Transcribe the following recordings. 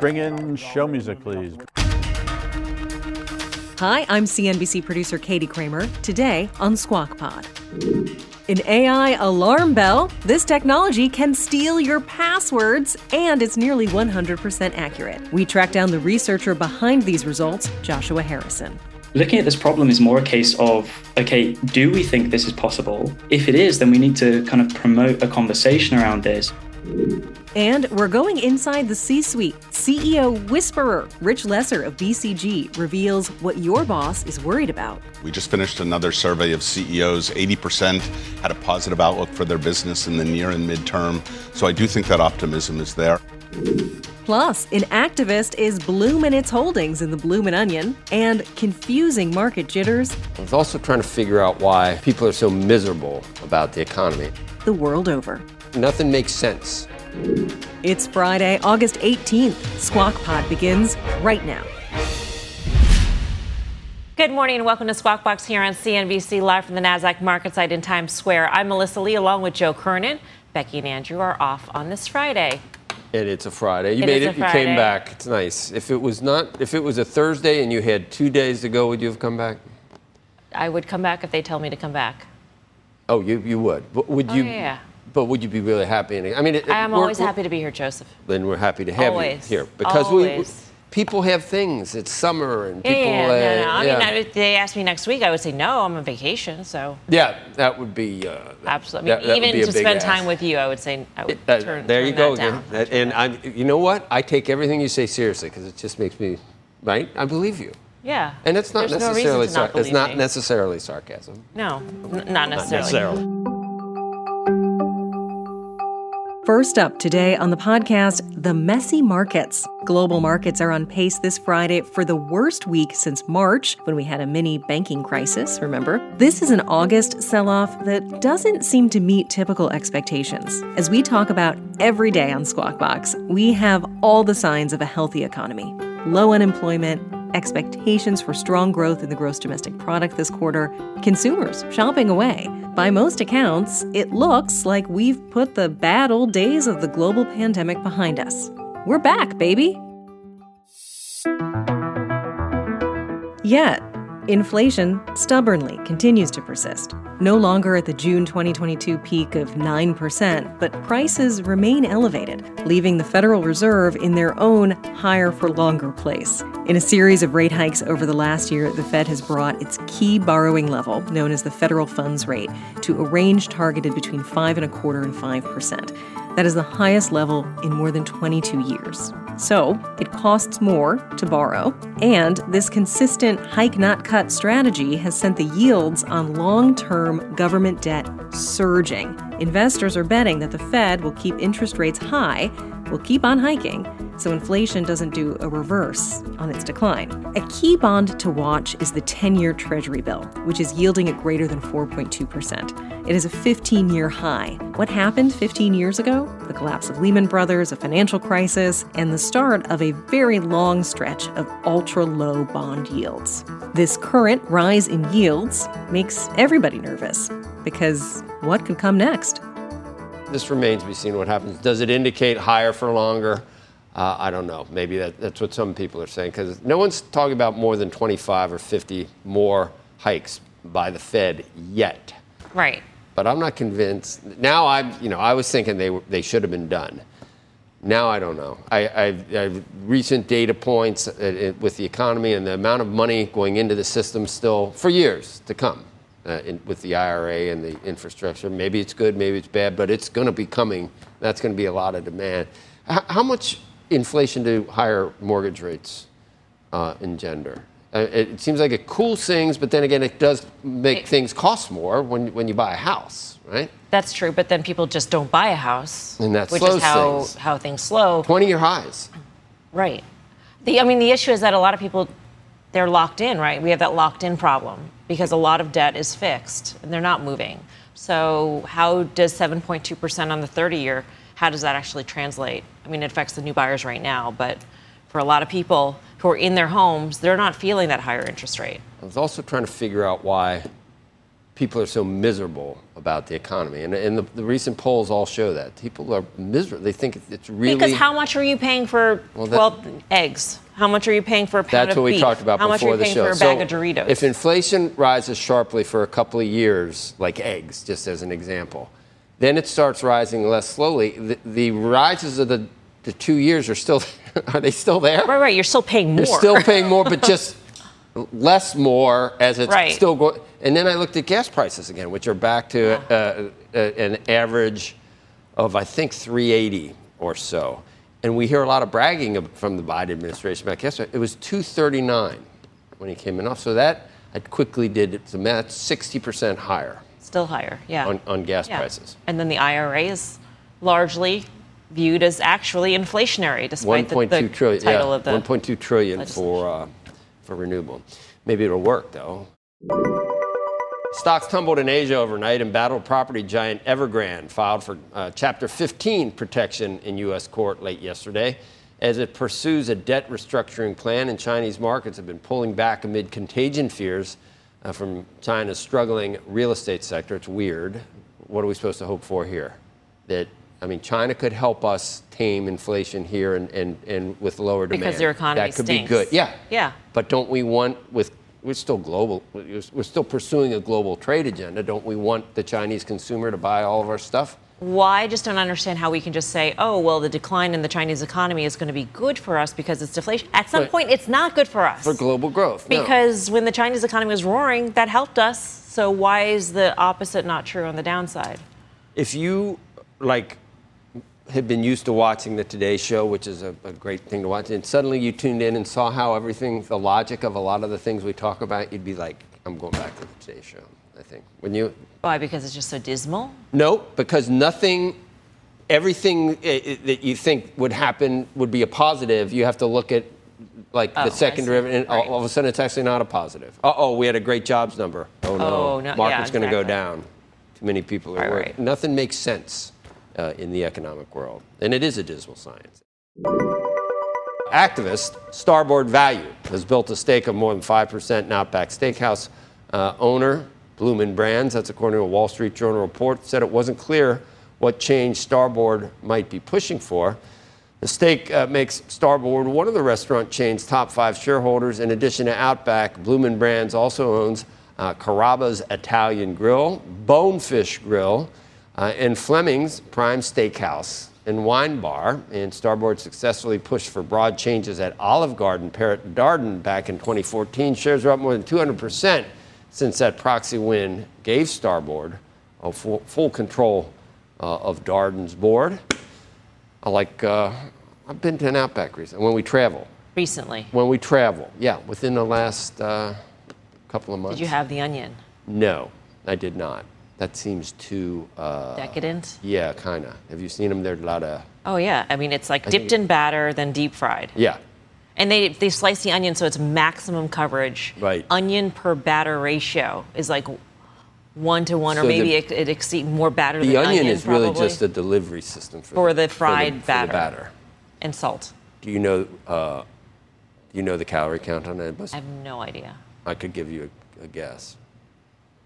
Bring in show music, please. Hi, I'm CNBC producer Katie Kramer. Today on Squawk Pod. An AI alarm bell. This technology can steal your passwords, and it's nearly 100% accurate. We track down the researcher behind these results, Joshua Harrison. Looking at this problem is more a case of okay, do we think this is possible? If it is, then we need to kind of promote a conversation around this. And we're going inside the C suite. CEO whisperer Rich Lesser of BCG reveals what your boss is worried about. We just finished another survey of CEOs. 80% had a positive outlook for their business in the near and midterm. So I do think that optimism is there. Plus, an activist is blooming its holdings in the Bloomin' Onion and confusing market jitters. I was also trying to figure out why people are so miserable about the economy. The world over. Nothing makes sense. It's Friday, August 18th. Squawk Pod begins right now. Good morning and welcome to Squawk Box here on CNBC live from the Nasdaq market site in Times Square. I'm Melissa Lee along with Joe Kernen. Becky and Andrew are off on this Friday. And it's a Friday. You It made it. You came back. It's nice. If it was not, if it was a Thursday and you had two days to go, would you have come back? I would come back if they tell me to come back. Oh, you you would. But would Oh, you? yeah, yeah. But would you be really happy? I mean, it, I am we're- always we're- happy to be here, Joseph. Then we're happy to have Always. you here because we Always. people have things. It's summer and Yeah, people. yeah, uh, no, no. I yeah. mean, if they asked me next week, I would say no. I'm on vacation, so Yeah, that would be. Uh, absolutely. that- I that mean, would be even a to big spend ask. time with you, I would say I would Uh, turn, there turn you go that down. again. That- and I, you know what? I take everything you say seriously because it just makes me right. I believe you, Yeah. and it's not There's no necessarily reason to not sar- it's not me. necessarily sarcasm. No, n- not necessarily. First up today on the podcast, the messy markets. Global markets are on pace this Friday for the worst week since March, when we had a mini banking crisis, remember? This is an August sell off that doesn't seem to meet typical expectations. As we talk about every day on Squawk Box, we have all the signs of a healthy economy low unemployment, expectations for strong growth in the gross domestic product this quarter, consumers shopping away. By most accounts, it looks like we've put the bad old days of the global pandemic behind us. We're back, baby. Yet, inflation stubbornly continues to persist. No longer at the June 2022 peak of 9%, but prices remain elevated, leaving the Federal Reserve in their own higher for longer place. In a series of rate hikes over the last year, the Fed has brought its key borrowing level, known as the federal funds rate, to a range targeted between 5 and a quarter and 5%. That is the highest level in more than 22 years. So, it costs more to borrow, and this consistent hike not cut strategy has sent the yields on long term government debt surging. Investors are betting that the Fed will keep interest rates high, will keep on hiking, so inflation doesn't do a reverse on its decline. A key bond to watch is the 10 year Treasury bill, which is yielding at greater than 4.2%. It is a 15 year high. What happened 15 years ago? The collapse of Lehman Brothers, a financial crisis, and the start of a very long stretch of ultra low bond yields. This current rise in yields makes everybody nervous because what could come next? This remains to be seen what happens. Does it indicate higher for longer? Uh, I don't know. Maybe that, that's what some people are saying because no one's talking about more than 25 or 50 more hikes by the Fed yet. Right. But I'm not convinced. Now I'm, you know, I was thinking they were, they should have been done. Now I don't know. I, I've, I've recent data points uh, uh, with the economy and the amount of money going into the system still for years to come. Uh, in, with the IRA and the infrastructure, maybe it's good, maybe it's bad, but it's going to be coming. That's going to be a lot of demand. H- how much inflation do higher mortgage rates uh, engender? Uh, it, seems like it cools things, but then again, it does make It- things cost more when, when you buy a house, right? That's true, but then people just don't buy a house, And that which is how things. how things slow. 20 year highs. Right. The, I mean, the issue is that a lot of people, they're locked in, right? We have that locked in problem because a lot of debt is fixed and they're not moving. So, how does 7.2% on the 30 year, how does that actually translate? I mean, it affects the new buyers right now, but for a lot of people who are in their homes, they're not feeling that higher interest rate. I was also trying to figure out why people are so miserable about the economy. And, and the, the, recent polls all show that. People are miserable. They think it's really. Because how much are you paying for well, that, 12 eggs? How much are you paying for a pound That's what we talked about how before the show. for a bag of Doritos? If inflation rises sharply for a couple of years, like eggs, just as an example, then it starts rising less slowly. The, the rises of the, the two years are still, are they still there? Right, right. You're still paying more. You're still paying more, but just less more as it's right. still going. And then I looked at gas prices again, which are back to uh, uh, an average of I think 380 or so. And we hear a lot of bragging from the Biden administration about gas. It was 239 when he came in off. So that I quickly did some math, 60% higher. Still higher, yeah. On, on gas yeah. prices. And then the IRA is largely viewed as actually inflationary, despite the, the trillion, title yeah, of the 1.2 trillion for uh, for renewable. Maybe it'll work though. Stocks tumbled in Asia overnight, and battled property giant Evergrande filed for uh, Chapter 15 protection in U.S. court late yesterday as it pursues a debt restructuring plan. And Chinese markets have been pulling back amid contagion fears uh, from China's struggling real estate sector. It's weird. What are we supposed to hope for here? That I mean, China could help us tame inflation here and, and, and with lower demand. Because their economy That could stinks. be good. Yeah. Yeah. But don't we want, with we're still global, we're still pursuing a global trade agenda. Don't we want the Chinese consumer to buy all of our stuff? Why I just don't understand how we can just say, oh, well, the decline in the Chinese economy is going to be good for us because it's deflation. At some but point, it's not good for us. For global growth. Because no. when the Chinese economy was roaring, that helped us. So why is the opposite not true on the downside? If you, like, had been used to watching the Today Show, which is a, a, great thing to watch, and suddenly you tuned in and saw how everything, the logic of a lot of the things we talk about, you'd be like, I'm going back to the Today Show, I think. Wouldn't you? Why? Because it's just so dismal? No, because nothing, everything that you think would happen would be a positive. You have to look at like oh, the second derivative, and right. all, of a sudden it's actually not a positive. Uh oh, we had a great jobs number. Oh no, oh, no. market's yeah, exactly. going to go down. Too many people are right, worried. Right. Nothing makes sense uh, in the economic world. And it is a dismal science. Activist Starboard Value has built a stake of more than 5% in Outback Steakhouse uh, owner Bloomin' Brands, that's according to a Wall Street Journal report, said it wasn't clear what change Starboard might be pushing for. The stake uh, makes Starboard one of the restaurant chain's top five shareholders. In addition to Outback, Bloomin' Brands also owns uh, Carrabba's Italian Grill, Bonefish Grill, uh, and Fleming's Prime Steakhouse and Wine Bar. And Starboard successfully pushed for broad changes at Olive Garden, Parrot Darden back in 2014. Shares are up more than 200% since that proxy win gave Starboard full, full control uh, of Darden's board. I like, uh, I've been to an Outback recently when we travel. Recently? When we travel, yeah, within the last uh, couple of months. Did you have the onion? No, I did not. That seems too uh, decadent. Yeah, kind of. Have you seen them? There's a lot of. Oh yeah, I mean it's like I dipped in batter, then deep fried. Yeah. And they they slice the onion so it's maximum coverage. Right. Onion per batter ratio is like one to one, so or maybe the, it, it exceeds more batter the than onion. onion is probably. really just a delivery system for, for the, fried for the, batter. For the batter. And salt. Do you know? Uh, do you know the calorie count on it? I have no idea. I could give you a, a guess.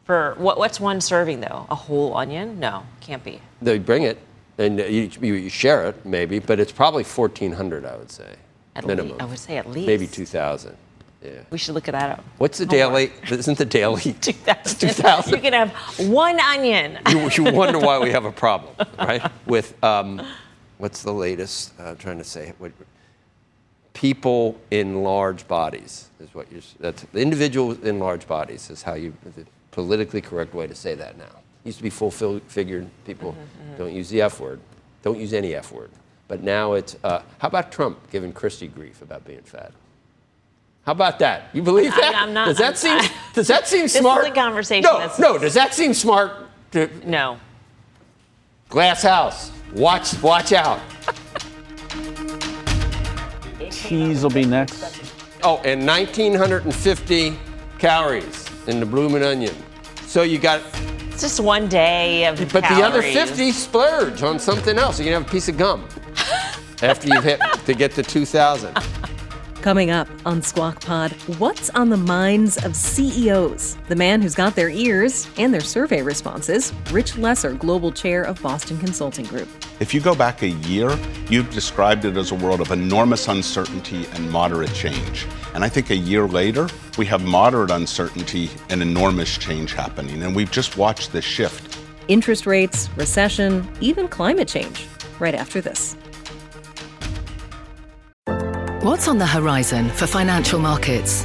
For what, what's one serving though? A whole onion? No, can't be. They bring it, and you, you share it maybe, but it's probably fourteen hundred, I would say, at minimum. I would say at least maybe two thousand. Yeah. We should look at that up. What's the daily? Isn't the daily 2000? 2000. You can have one onion. you, you, wonder why we have a problem, right? With um, what's the latest? Uh, I'm trying to say what, people in large bodies is what you're. That's individuals in large bodies is how you politically correct way to say that now. Used to be full figured people mm-hmm, mm-hmm. don't use the F word, don't use any F word. But now it's, uh, how about Trump giving Christie grief about being fat? How about that? You believe that? I, am not, does that I'm, seem I, does that seem this smart? This is a conversation. No, no. Does that seem smart? To, no. Glass house. Watch, watch out. cheese will be next. Oh, and 1,950 calories in the blooming onion. So you got, It's just one day of but the other 50 splurge on something else. You can have a piece of gum after you've hit to get to 2,000. Coming up on Squawk Pod, what's on the minds of CEOs? The man who's got their ears and their survey responses, Rich Lesser, Global Chair of Boston Consulting Group. If you go back a year, you've described it as a world of enormous uncertainty and moderate change. And I think a year later, we have moderate uncertainty and enormous change happening. And we've just watched this shift. Interest rates, recession, even climate change. Right after this. What's on the horizon for financial markets?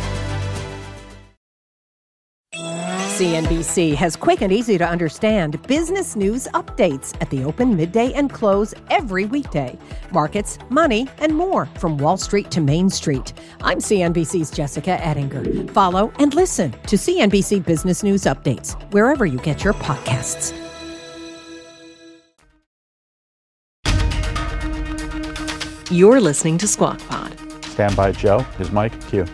CNBC has quick and easy to understand business news updates at the open, midday, and close every weekday. Markets, money, and more from Wall Street to Main Street. I'm CNBC's Jessica Ettinger. Follow and listen to CNBC Business News Updates wherever you get your podcasts. You're listening to Squawk Pod. Stand by, Joe. His mic, cue.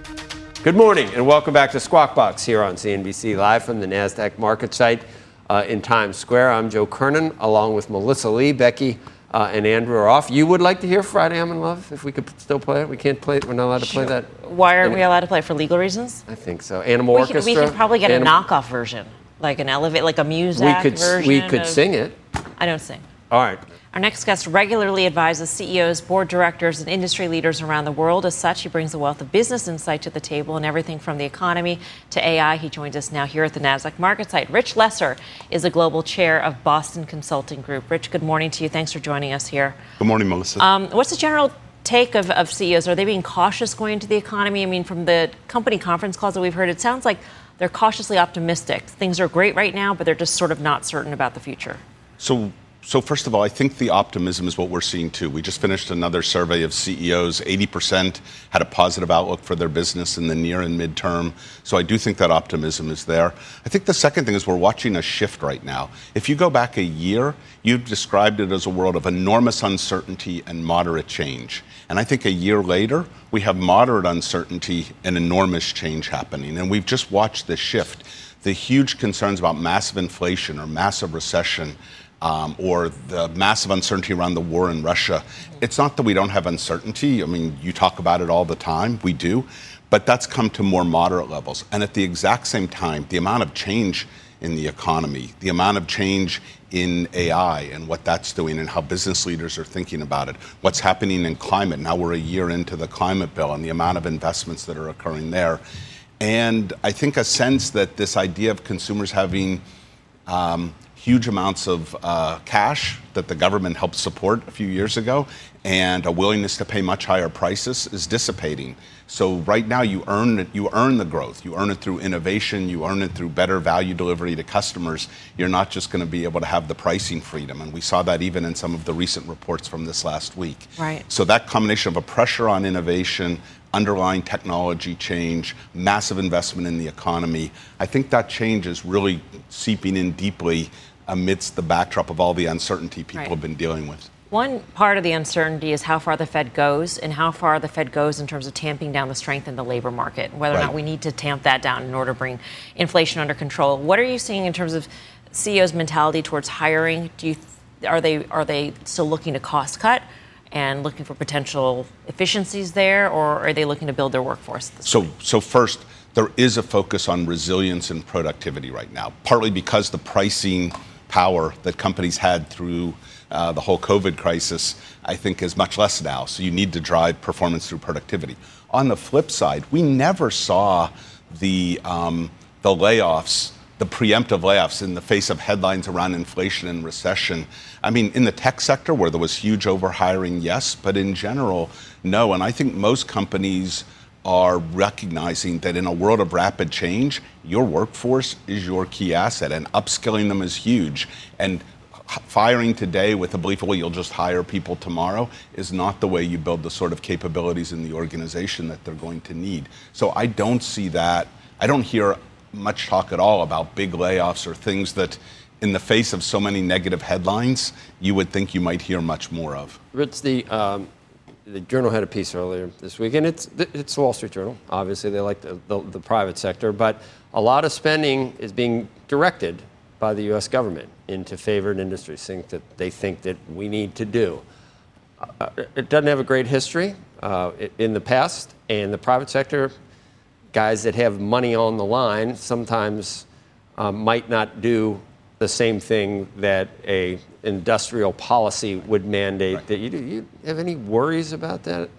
Good morning and welcome back to Squawk Box here on CNBC Live from the NASDAQ market site uh, in Times Square. I'm Joe Kernen along with Melissa Lee, Becky, uh, and Andrew are off. You would like to hear Friday I'm in Love if we could still play it? We can't play it. We're not allowed to play that. Why aren't we allowed to play it for legal reasons? I think so. Animal We could, Orchestra. we could probably get a knockoff version, like an elevate, like a music We could, version. we could of- sing it. I don't sing. All right. Our next guest regularly advises CEOs, board directors, and industry leaders around the world. As such, he brings a wealth of business insight to the table and everything from the economy to AI. He joins us now here at the NASDAQ market site. Rich Lesser is a global chair of Boston Consulting Group. Rich, good morning to you. Thanks for joining us here. Good morning, Melissa. Um, what's the general take of, of CEOs? Are they being cautious going into the economy? I mean, from the company conference calls that we've heard, it sounds like they're cautiously optimistic. Things are great right now, but they're just sort of not certain about the future. So, so first of all, I think the optimism is what we're seeing too. We just finished another survey of CEOs. 80% had a positive outlook for their business in the near and midterm. So I do think that optimism is there. I think the second thing is we're watching a shift right now. If you go back a year, you've described it as a world of enormous uncertainty and moderate change. And I think a year later, we have moderate uncertainty and enormous change happening. And we've just watched this shift. The huge concerns about massive inflation or massive recession um, or the massive uncertainty around the war in Russia. It's not that we don't have uncertainty. I mean, you talk about it all the time. We do. But that's come to more moderate levels. And at the exact same time, the amount of change in the economy, the amount of change in AI and what that's doing and how business leaders are thinking about it, what's happening in climate. Now we're a year into the climate bill and the amount of investments that are occurring there. And I think a sense that this idea of consumers having um, huge amounts of uh, cash that the government helped support a few years ago and a willingness to pay much higher prices is dissipating. So right now you earn it, you earn the growth. You earn it through innovation, you earn it through better value delivery to customers. You're not just going to be able to have the pricing freedom. And we saw that even in some of the recent reports from this last week. Right. So that combination of a pressure on innovation, underlying technology change, massive investment in the economy, I think that change is really seeping in deeply amidst the backdrop of all the uncertainty people Right. have been dealing with. One part of the uncertainty is how far the Fed goes and how far the Fed goes in terms of tamping down the strength in the labor market, whether or not we need to tamp that down in order to bring inflation under control. What are you seeing in terms of CEOs' mentality towards hiring? Do you are they are they still looking to cost cut and looking for potential efficiencies there, or are they looking to build their workforce? So, so first, there is a focus on resilience and productivity right now, partly because the pricing power that companies had through uh, the whole COVID crisis, I think, is much less now. So you need to drive performance through productivity. On the flip side, we never saw the um, the layoffs, the preemptive layoffs in the face of headlines around inflation and recession. I mean, in the tech sector where there was huge overhiring, yes, but in general, no. And I think most companies are recognizing that in a world of rapid change, your workforce is your key asset, and upskilling them is huge. And firing today with the belief, well, you'll just hire people tomorrow, is not the way you build the sort of capabilities in the organization that they're going to need. So I don't see that. I don't hear much talk at all about big layoffs or things that, in the face of so many negative headlines, you would think you might hear much more of. Rich, the, um, the Journal had a piece earlier this week, and it's, it's the Wall Street Journal. Obviously, they like the, the, the private sector, but a lot of spending is being directed by the U.S. government into favored industries, things that they think that we need to do. Uh, it doesn't have a great history uh, in the past, and the private sector guys that have money on the line sometimes um, might not do the same thing that a industrial policy would mandate right. that you do. You have any worries about that?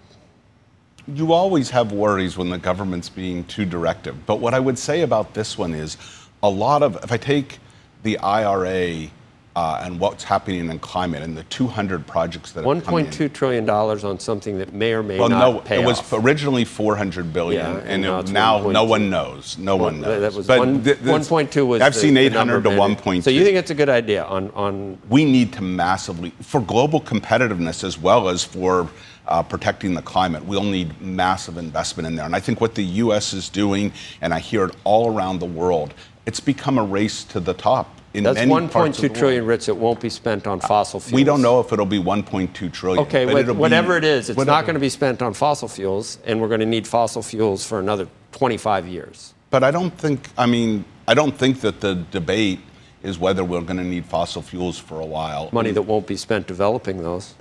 You always have worries when the government's being too directive. But what I would say about this one is a lot of, if I take the IRA uh, and what's happening in climate and the 200 projects that have 1.2 trillion dollars on something that may or may well, not no, pay it was off. originally 400 billion, yeah, and, and it, now, no one knows. No well, one knows. That was but one, th- 1.2 was. I've the, seen 800 to 1.2. So you think it's a good idea on on? We need to massively for global competitiveness as well as for. Uh, protecting the climate. We'll need massive investment in there. And I think what the U.S. is doing, and I hear it all around the world, it's become a race to the top in That's many 1.2 trillion, Rich. It won't be spent on uh, fossil fuels. We don't know if it'll be 1.2 trillion. Okay, whatever be, it is, it's whatever. not going to be spent on fossil fuels, and we're going to need fossil fuels for another 25 years. But I don't think. I mean, I don't think that the debate is whether we're going to need fossil fuels for a while. Money that won't be spent developing those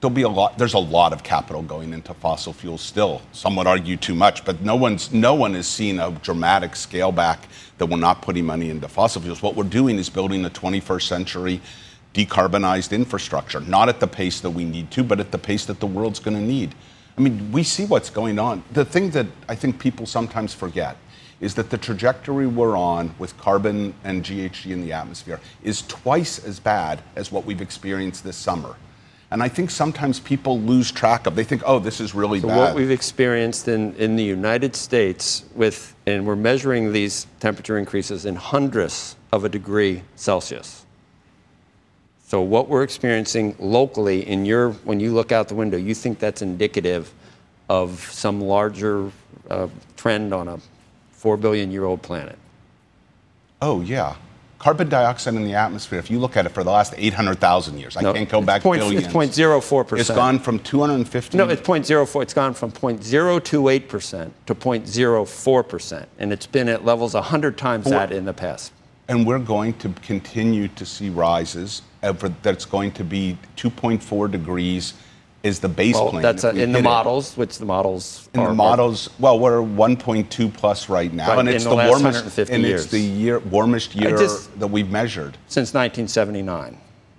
there'll be a lot there's a lot of capital going into fossil fuels still. Some would argue too much but no one's no one has seen a dramatic scale back that we're not putting money into fossil fuels. What we're doing is building a 21st century decarbonized infrastructure not at the pace that we need to but at the pace that the world's going to need. I mean we see what's going on. The thing that i think people sometimes forget is that the trajectory we're on with carbon and GHG in the atmosphere is twice as bad as what we've experienced this summer. And I think sometimes people lose track of. They think, oh, this is really so bad. what we've experienced in, in the United States with, and we're measuring these temperature increases in hundredths of a degree Celsius. So what we're experiencing locally in your, when you look out the window, you think that's indicative of some larger uh, trend on a four billion year old planet? Oh yeah, carbon dioxide in the atmosphere, if you look at it for the last 800,000 years, no, I can't go back point, billions. It's 0.04%. It's gone from 250. No, it's 0.04. It's gone from 0.028% to 0.04%. And it's been at levels 100 times that in the past. And we're going to continue to see rises. That's going to be 2.4 degrees is the base well, plane. That's a, uh, in the models, it. which the models in are, the models. Well, we're 1.2 plus right now, right, and it's the, the warmest. And years. it's the year warmest year just, that we've measured since 1979.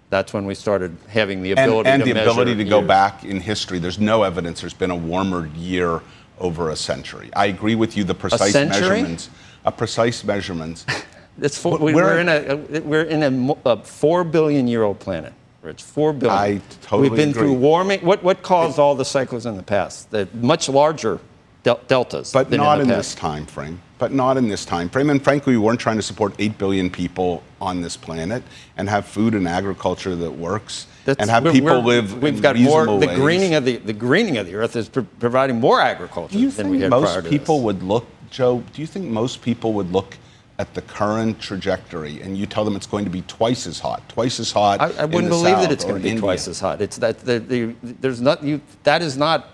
That's when we started having the ability and, and to the ability to years. go back in history. There's no evidence there's been a warmer year over a century. I agree with you. The precise measurements, a precise measurements. It's four, we, are in a we're in a, uh, a four billion year old planet. Rich. Four billion. I totally We've been agree. through warming. What, what caused all the cycles in the past? The much larger del- deltas. But not in, in this time frame. But not in this time frame. And frankly, we weren't trying to support 8 billion people on this planet and have food and agriculture that works. That's, and have people live. We've got more. The ways. greening of the the greening of the earth is providing more agriculture do you than think we had most people would look, Joe? Do you think most people would look at the current trajectory and you tell them it's going to be twice as hot, twice as hot. I, I wouldn't believe South that it's going to be India. twice as hot. It's that the, the, there's not you, that is not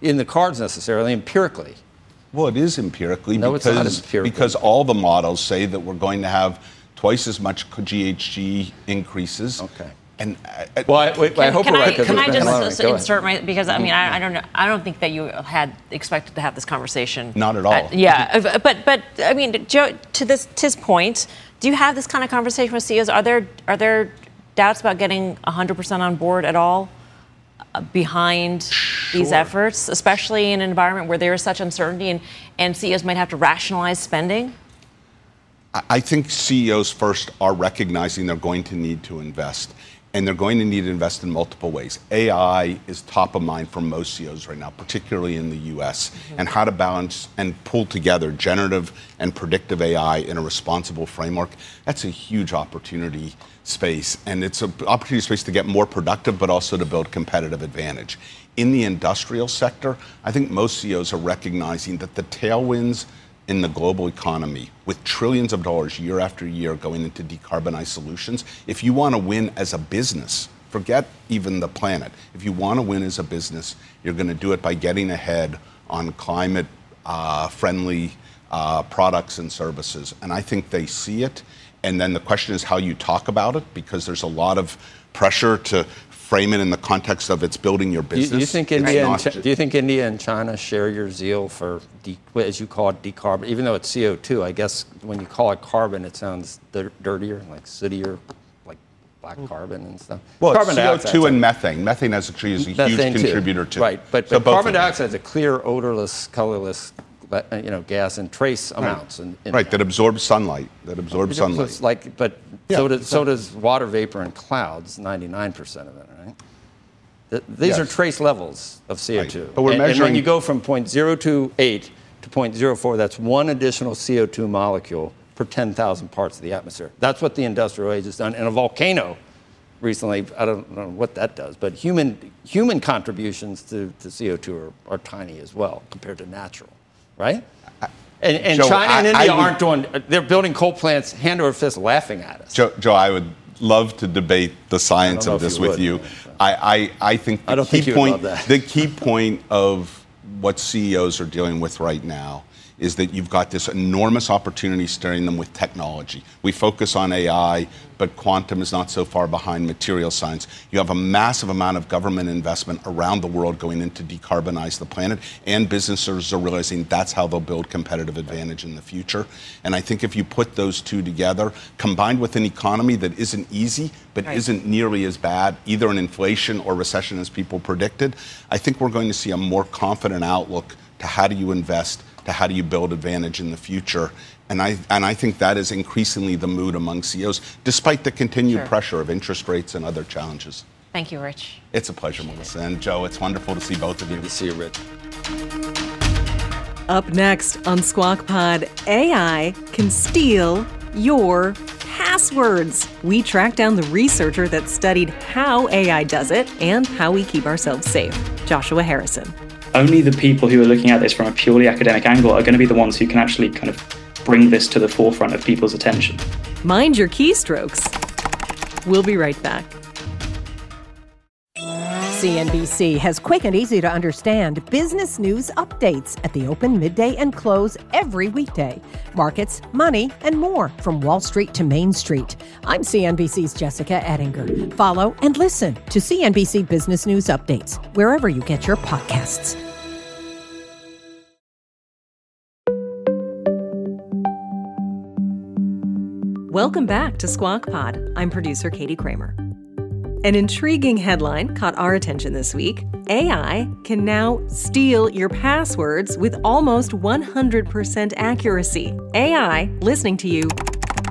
in the cards necessarily empirically. Well, it is empirically no, because it's not empirically. because all the models say that we're going to have twice as much GHG increases. Okay. And uh, well, I, wait, can, I hope can we're I, right. Can I just insert my because I mean I, I, don't know I don't think that you had expected to have this conversation. Not at all. Uh, yeah, but but I mean Joe, to this to his point, do you have this kind of conversation with CEOs? Are there are there doubts about getting 100% on board at all uh, behind sure. these efforts, especially in an environment where there is such uncertainty and and CEOs might have to rationalize spending? I think CEOs first are recognizing they're going to need to invest and they're going to need to invest in multiple ways. AI is top of mind for most CEOs right now, particularly in the US, mm-hmm. and how to balance and pull together generative and predictive AI in a responsible framework. That's a huge opportunity space, and it's an opportunity space to get more productive, but also to build competitive advantage. In the industrial sector, I think most CEOs are recognizing that the tailwinds in the global economy with trillions of dollars year after year going into decarbonized solutions, if you want to win as a business, forget even the planet. If you want to win as a business, you're going to do it by getting ahead on climate uh, friendly uh, products and services. And I think they see it. And then the question is how you talk about it because there's a lot of pressure to frame it in the context of it's building your business. Do you, think India and Ch- do you think India and China share your zeal for, de- as you call it, decarbon? Even though it's CO2, I guess when you call it carbon, it sounds dirtier, like sootier, like black carbon and stuff. Well, carbon CO2 and methane. Methane actually is a methane huge contributor too. Right, but, so but carbon dioxide is a clear, odorless, colorless uh, you know, gas in trace amounts. Right, in, in right that absorbs sunlight. That absorbs sunlight. Like, but yeah. so, does, so does water vapor in clouds, 99% of it, right? These yes. are trace levels of CO2. Right. But we're and, measuring... and when you go from 0.028 to 0.04, that's one additional CO2 molecule per 10,000 parts of the atmosphere. That's what the industrial age has done. And a volcano recently, I don't know what that does, but human, human contributions to, to CO2 are, are tiny as well compared to natural, right? And, and Joe, China and I, India I would, aren't doing, they're building coal plants hand over fist laughing at us. Joe, Joe I would love to debate the science of this you with would. you. I, I, I think the I key point the key point of what CEOs are dealing with right now is that you've got this enormous opportunity staring them with technology. We focus on AI, but quantum is not so far behind material science. You have a massive amount of government investment around the world going in to decarbonize the planet, and businesses are realizing that's how they'll build competitive advantage in the future. And I think if you put those two together, combined with an economy that isn't easy, but right. isn't nearly as bad, either in inflation or recession as people predicted, I think we're going to see a more confident outlook to how do you invest to how do you build advantage in the future. And I, and I think that is increasingly the mood among CEOs, despite the continued sure. pressure of interest rates and other challenges. Thank you, Rich. It's a pleasure, Melissa. And Joe, it's wonderful to see both of you. Good to see you, Rich. Up next on Squawk Pod, AI can steal your passwords. We track down the researcher that studied how AI does it and how we keep ourselves safe. Joshua Harrison only the people who are looking at this from a purely academic angle are going to be the ones who can actually kind of bring this to the forefront of people's attention. Mind your keystrokes. We'll be right back. CNBC has quick and easy to understand business news updates at the open, midday, and close every weekday. Markets, money, and more from Wall Street to Main Street. I'm CNBC's Jessica Ettinger. Follow and listen to CNBC Business News Updates wherever you get your podcasts. Welcome back to Squawk Pod. I'm producer Katie Kramer. An intriguing headline caught our attention this week. AI can now steal your passwords with almost 100% accuracy. AI listening to you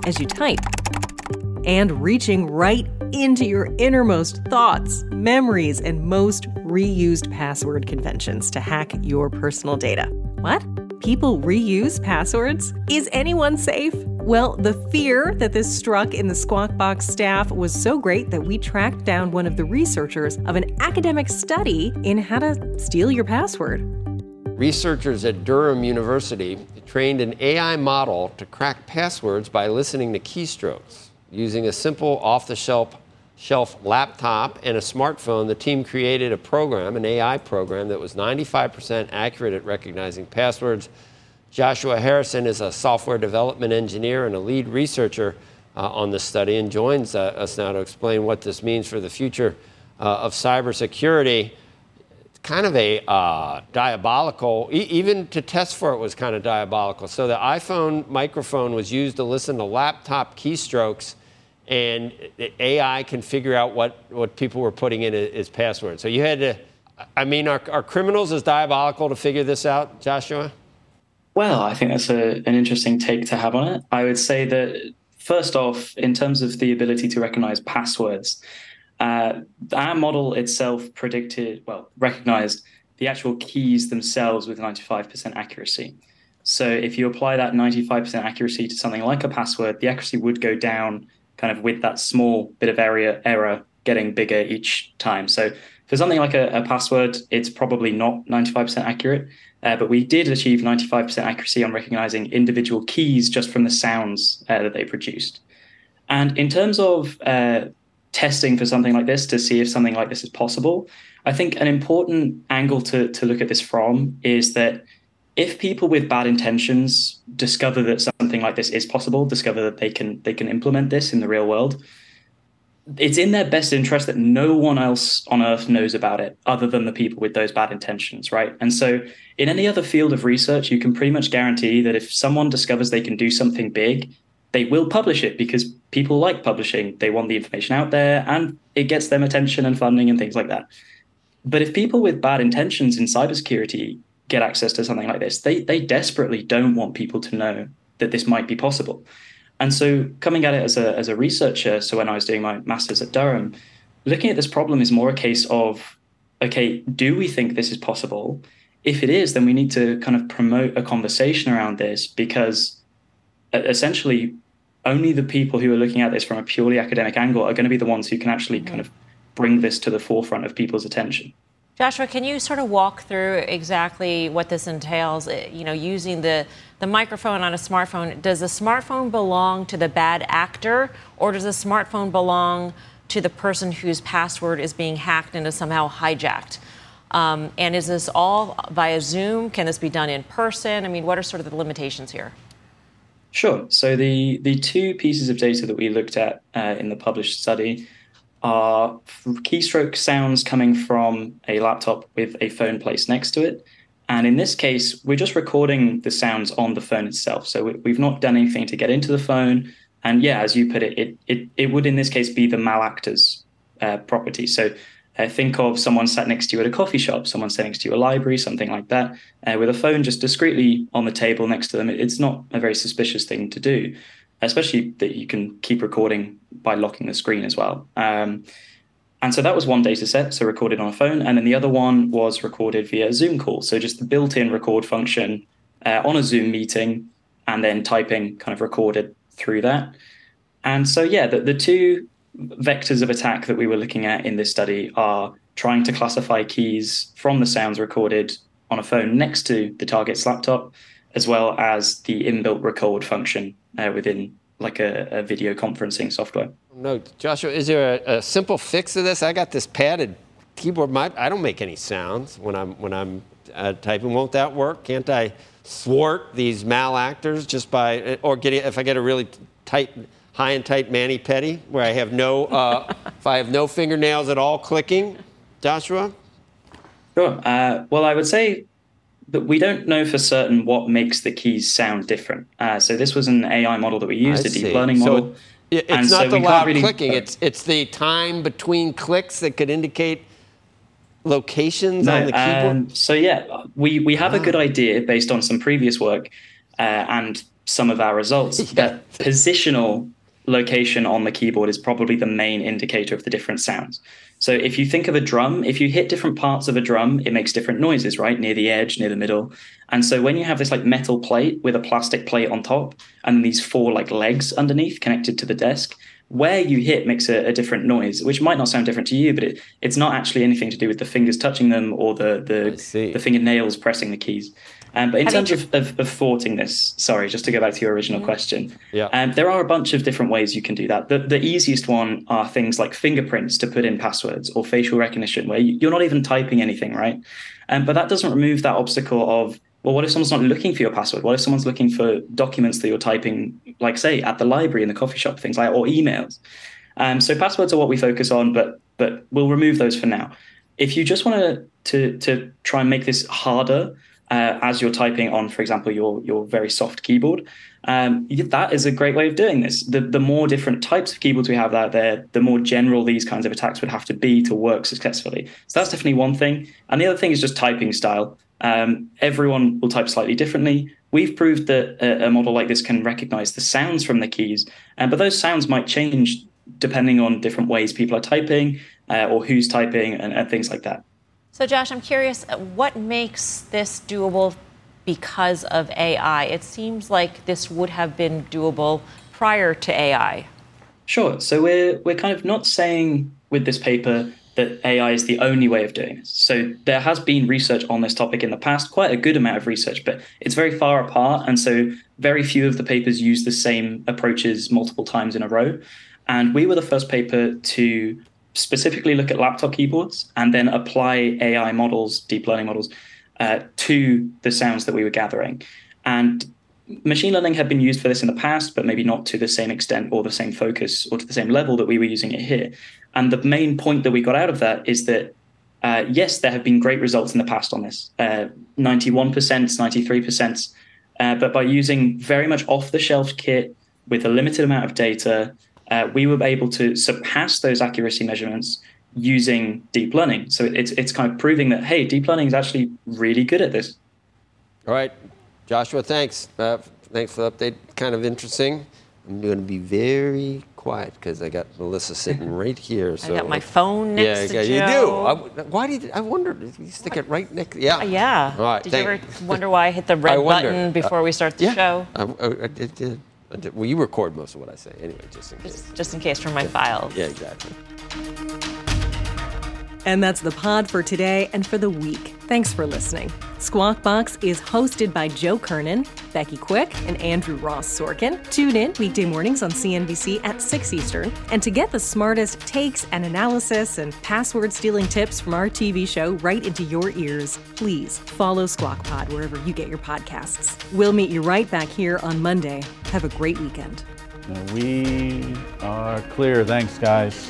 as you type and reaching right into your innermost thoughts, memories, and most reused password conventions to hack your personal data. What? People reuse passwords? Is anyone safe? Well, the fear that this struck in the Squawk Box staff was so great that we tracked down one of the researchers of an academic study in how to steal your password. Researchers at Durham University trained an AI model to crack passwords by listening to keystrokes. Using a simple off the shelf shelf laptop and a smartphone, the team created a program, an AI program, that was 95% accurate at recognizing passwords Joshua Harrison is a software development engineer and a lead researcher uh, on the study and joins uh, us now to explain what this means for the future uh, of cybersecurity. It's kind of a uh, diabolical, e- even to test for it was kind of diabolical. So the iPhone microphone was used to listen to laptop keystrokes and AI can figure out what, what people were putting in as passwords. So you had to, I mean, are, are criminals as diabolical to figure this out, Joshua? Well, I think that's a, an interesting take to have on it. I would say that, first off, in terms of the ability to recognize passwords, uh, our model itself predicted, well, recognized the actual keys themselves with 95% accuracy. So if you apply that 95% accuracy to something like a password, the accuracy would go down kind of with that small bit of area error getting bigger each time. So for something like a, a password, it's probably not 95% accurate, uh, but we did achieve 95% accuracy on recognizing individual keys just from the sounds uh, that they produced. And in terms of uh, testing for something like this to see if something like this is possible, I think an important angle to, to look at this from is that if people with bad intentions discover that something like this is possible, discover that they can they can implement this in the real world, it's in their best interest that no one else on earth knows about it other than the people with those bad intentions, right? And so in any other field of research, you can pretty much guarantee that if someone discovers they can do something big, they will publish it because people like publishing. They want the information out there and it gets them attention and funding and things like that. But if people with bad intentions in cybersecurity get access to something like this, they they desperately don't want people to know that this might be possible. And so coming at it as a as a researcher, so when I was doing my masters at Durham, looking at this problem is more a case of okay, do we think this is possible? If it is, then we need to kind of promote a conversation around this because essentially only the people who are looking at this from a purely academic angle are going to be the ones who can actually kind of bring this to the forefront of people's attention. Joshua, can you sort of walk through exactly what this entails? Uh, you know, using the the microphone on a smartphone. Does the smartphone belong to the bad actor, or does the smartphone belong to the person whose password is being hacked and is somehow hijacked? Um, and is this all via Zoom? Can this be done in person? I mean, what are sort of the limitations here? Sure. So the the two pieces of data that we looked at uh, in the published study are keystroke sounds coming from a laptop with a phone placed next to it. And in this case, we're just recording the sounds on the phone itself. So we, have not done anything to get into the phone. And yeah, as you put it, it it, it would in this case be the malactor's uh, property. So uh, think of someone sat next to you at a coffee shop, someone sat next to you at a library, something like that, uh, with a phone just discreetly on the table next to them. It's not a very suspicious thing to do, especially that you can keep recording by locking the screen as well. Um, and so that was one data set, so recorded on a phone. And then the other one was recorded via Zoom call. So just the built in record function uh, on a Zoom meeting and then typing kind of recorded through that. And so, yeah, the, the two vectors of attack that we were looking at in this study are trying to classify keys from the sounds recorded on a phone next to the target's laptop, as well as the inbuilt record function uh, within like a, a, video conferencing software. No, Joshua, is there a, a, simple fix to this? I got this padded keyboard. My, I don't make any sounds when I'm when I'm uh, typing. Won't that work? Can't I thwart these malactors just by or get if I get a really tight high and tight mani pedi, where I have no, uh, if I have no fingernails at all clicking, Joshua? Sure. Uh, well, I would say that we don't know for certain what makes the keys sound different. Uh, so this was an AI model that we used, I a deep see. learning model. So it's and not so the loud really, clicking; it's it's the time between clicks that could indicate locations no, on the keyboard. Um, so yeah, we we have a good idea based on some previous work uh, and some of our results yeah. that positional location on the keyboard is probably the main indicator of the different sounds. So if you think of a drum, if you hit different parts of a drum, it makes different noises, right? Near the edge, near the middle. And so when you have this like metal plate with a plastic plate on top and these four like legs underneath connected to the desk, where you hit makes a, a different noise, which might not sound different to you, but it, it's not actually anything to do with the fingers touching them or the the, the fingernails pressing the keys. Um, but in Have terms of, of, of, thwarting this, sorry, just to go back to your original mm-hmm. question, yeah. Um, there are a bunch of different ways you can do that. The, the easiest one are things like fingerprints to put in passwords or facial recognition, where you're not even typing anything, right? Um, but that doesn't remove that obstacle of, well, what if someone's not looking for your password? What if someone's looking for documents that you're typing, like say at the library, in the coffee shop, things like, or emails? Um, so passwords are what we focus on, but but we'll remove those for now. If you just want to to try and make this harder uh, as you're typing on, for example, your your very soft keyboard. Um, that is a great way of doing this. The the more different types of keyboards we have out there, the more general these kinds of attacks would have to be to work successfully. So that's definitely one thing. And the other thing is just typing style. Um, everyone will type slightly differently. We've proved that a, a, model like this can recognize the sounds from the keys, um, but those sounds might change depending on different ways people are typing uh, or who's typing and, and things like that. So, Josh, I'm curious uh, what makes this doable because of AI? It seems like this would have been doable prior to AI. Sure. So we're we're kind of not saying with this paper that AI is the only way of doing this. So there has been research on this topic in the past, quite a good amount of research, but it's very far apart, and so very few of the papers use the same approaches multiple times in a row. And we were the first paper to specifically look at laptop keyboards and then apply AI models, deep learning models, uh, to the sounds that we were gathering. And machine learning had been used for this in the past, but maybe not to the same extent or the same focus or to the same level that we were using it here. And the main point that we got out of that is that, uh, yes, there have been great results in the past on this uh, 91%, 93%. Uh, but by using very much off the shelf kit with a limited amount of data, uh, we were able to surpass those accuracy measurements using deep learning. So it's, it's kind of proving that, hey, deep learning is actually really good at this. All right. Joshua, thanks. Uh, thanks for the update. Kind of interesting. I'm going to be very quiet because I got Melissa sitting right here. So I got my phone next yeah, to yeah, you do. I, why did I wondered if you stick it right next? Yeah. Uh, yeah. All right. Did thank- you ever wonder why I hit the red button before we start the yeah. show? I, I, I did, did. I did. Well, you record most of what I say anyway, just in case. Just, just in case for my files. Yeah, exactly. And that's the pod for today and for the week. Thanks for listening. Squawk Box is hosted by Joe Kernen, Becky Quick, and Andrew Ross Sorkin. Tune in weekday mornings on CNBC at 6 Eastern. And to get the smartest takes and analysis and password stealing tips from our TV show right into your ears, please follow Squawk Pod wherever you get your podcasts. We'll meet you right back here on Monday. Have a great weekend. We are clear. Thanks, guys.